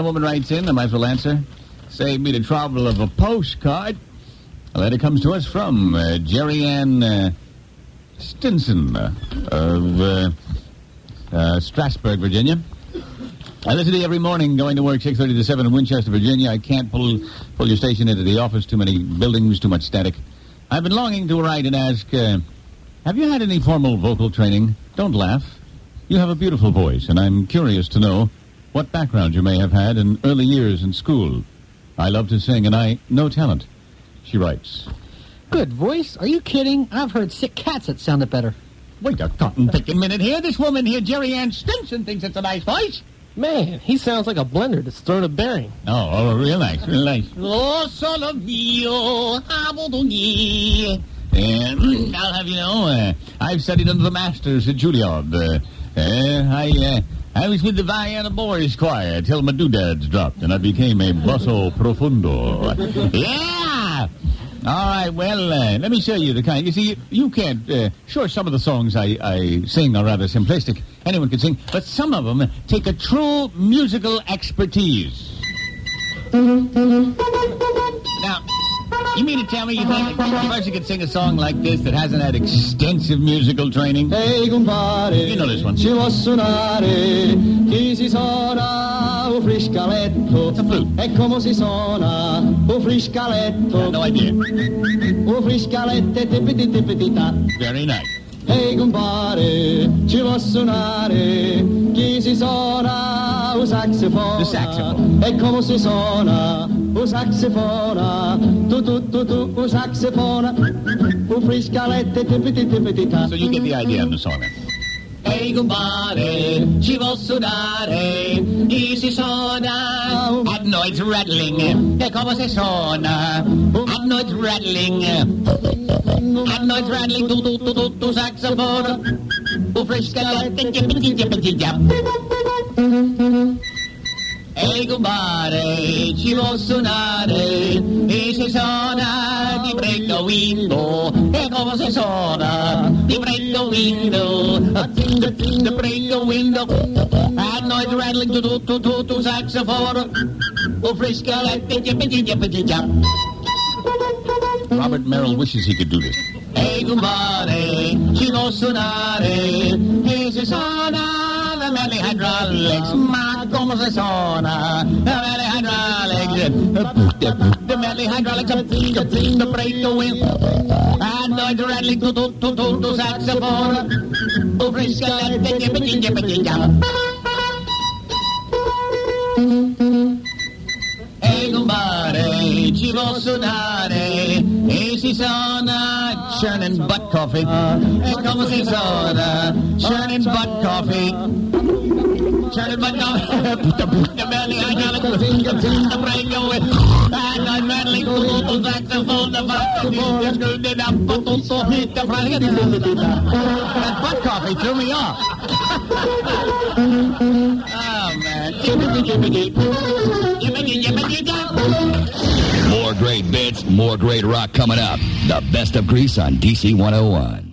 A woman writes in, I might as well answer. Save me the trouble of a postcard. A letter comes to us from uh, Jerry Ann uh, Stinson uh, of uh, uh, Strasburg, Virginia. I listen to you every morning going to work 6.30 to 7 in Winchester, Virginia. I can't pull, pull your station into the office. Too many buildings, too much static. I've been longing to write and ask, uh, have you had any formal vocal training? Don't laugh. You have a beautiful voice, and I'm curious to know what background you may have had in early years in school. I love to sing, and I no talent. She writes. Good voice. Are you kidding? I've heard sick cats that sounded better. Wait a cotton picking minute here. This woman here, Jerry Ann Stinson, thinks it's a nice voice. Man, he sounds like a blender that's thrown a bearing. Oh, oh real nice, real nice. Oh, solo mio, abodogni. And I'll have you know, uh, I've studied under the masters at Juilliard. Uh, uh, I, uh, I was with the Vienna Boys Choir till my doodads dropped, and I became a basso profundo. yeah! All right, well, uh, let me show you the kind. You see, you, you can't. Uh, sure, some of the songs I, I sing are rather simplistic. Anyone can sing, but some of them take a true musical expertise. You mean to tell me you think a person can sing a song like this that hasn't had extensive musical training? Hey, compare, You know this one. ci può suonare, chi si suona un friscaletto. It's a flute. E come si suona un friscaletto? No idea. Un friscaletto tippiti ta. Very nice. Hey, compare, ci può suonare, chi si suona un. The saxophone. E come si suona un saxofono? Tu tu tu tu un saxofono, un friscaletto e tippiti tippiti ta. So you get the idea on the song. Ehi compare, ci può suonare, chi si suona Adenoids rattling. E come si suona? Adenoids rattling. Adenoids rattling. Tu tu tu tu tu saxophone. Tu friscalette. Jippity jippity jap. Ehi compare, ci può suonare. E si suona di prendo window. E come si suona di prendo window. Di prendo window. Adenoids rattling tu tu tu tu tu saxophone. Friscalette jippity jippity jap Robert Merrill wishes he could do this. Ehi compare, ci può suonare. E si suona the Melly Hydraulics Si suona the Melly Hydraulics The Melly Hydraulics The the wind. Adenoids rattling tu tu tu tu tu saxophone. Oh friscalette jippity jippity jap Ehi suonare E si suona churning butt coffee E come si suona churning butt coffee Churning butt coffee That butt coffee threw me off Oh man more great rock coming up. The best of Greece on DC 101.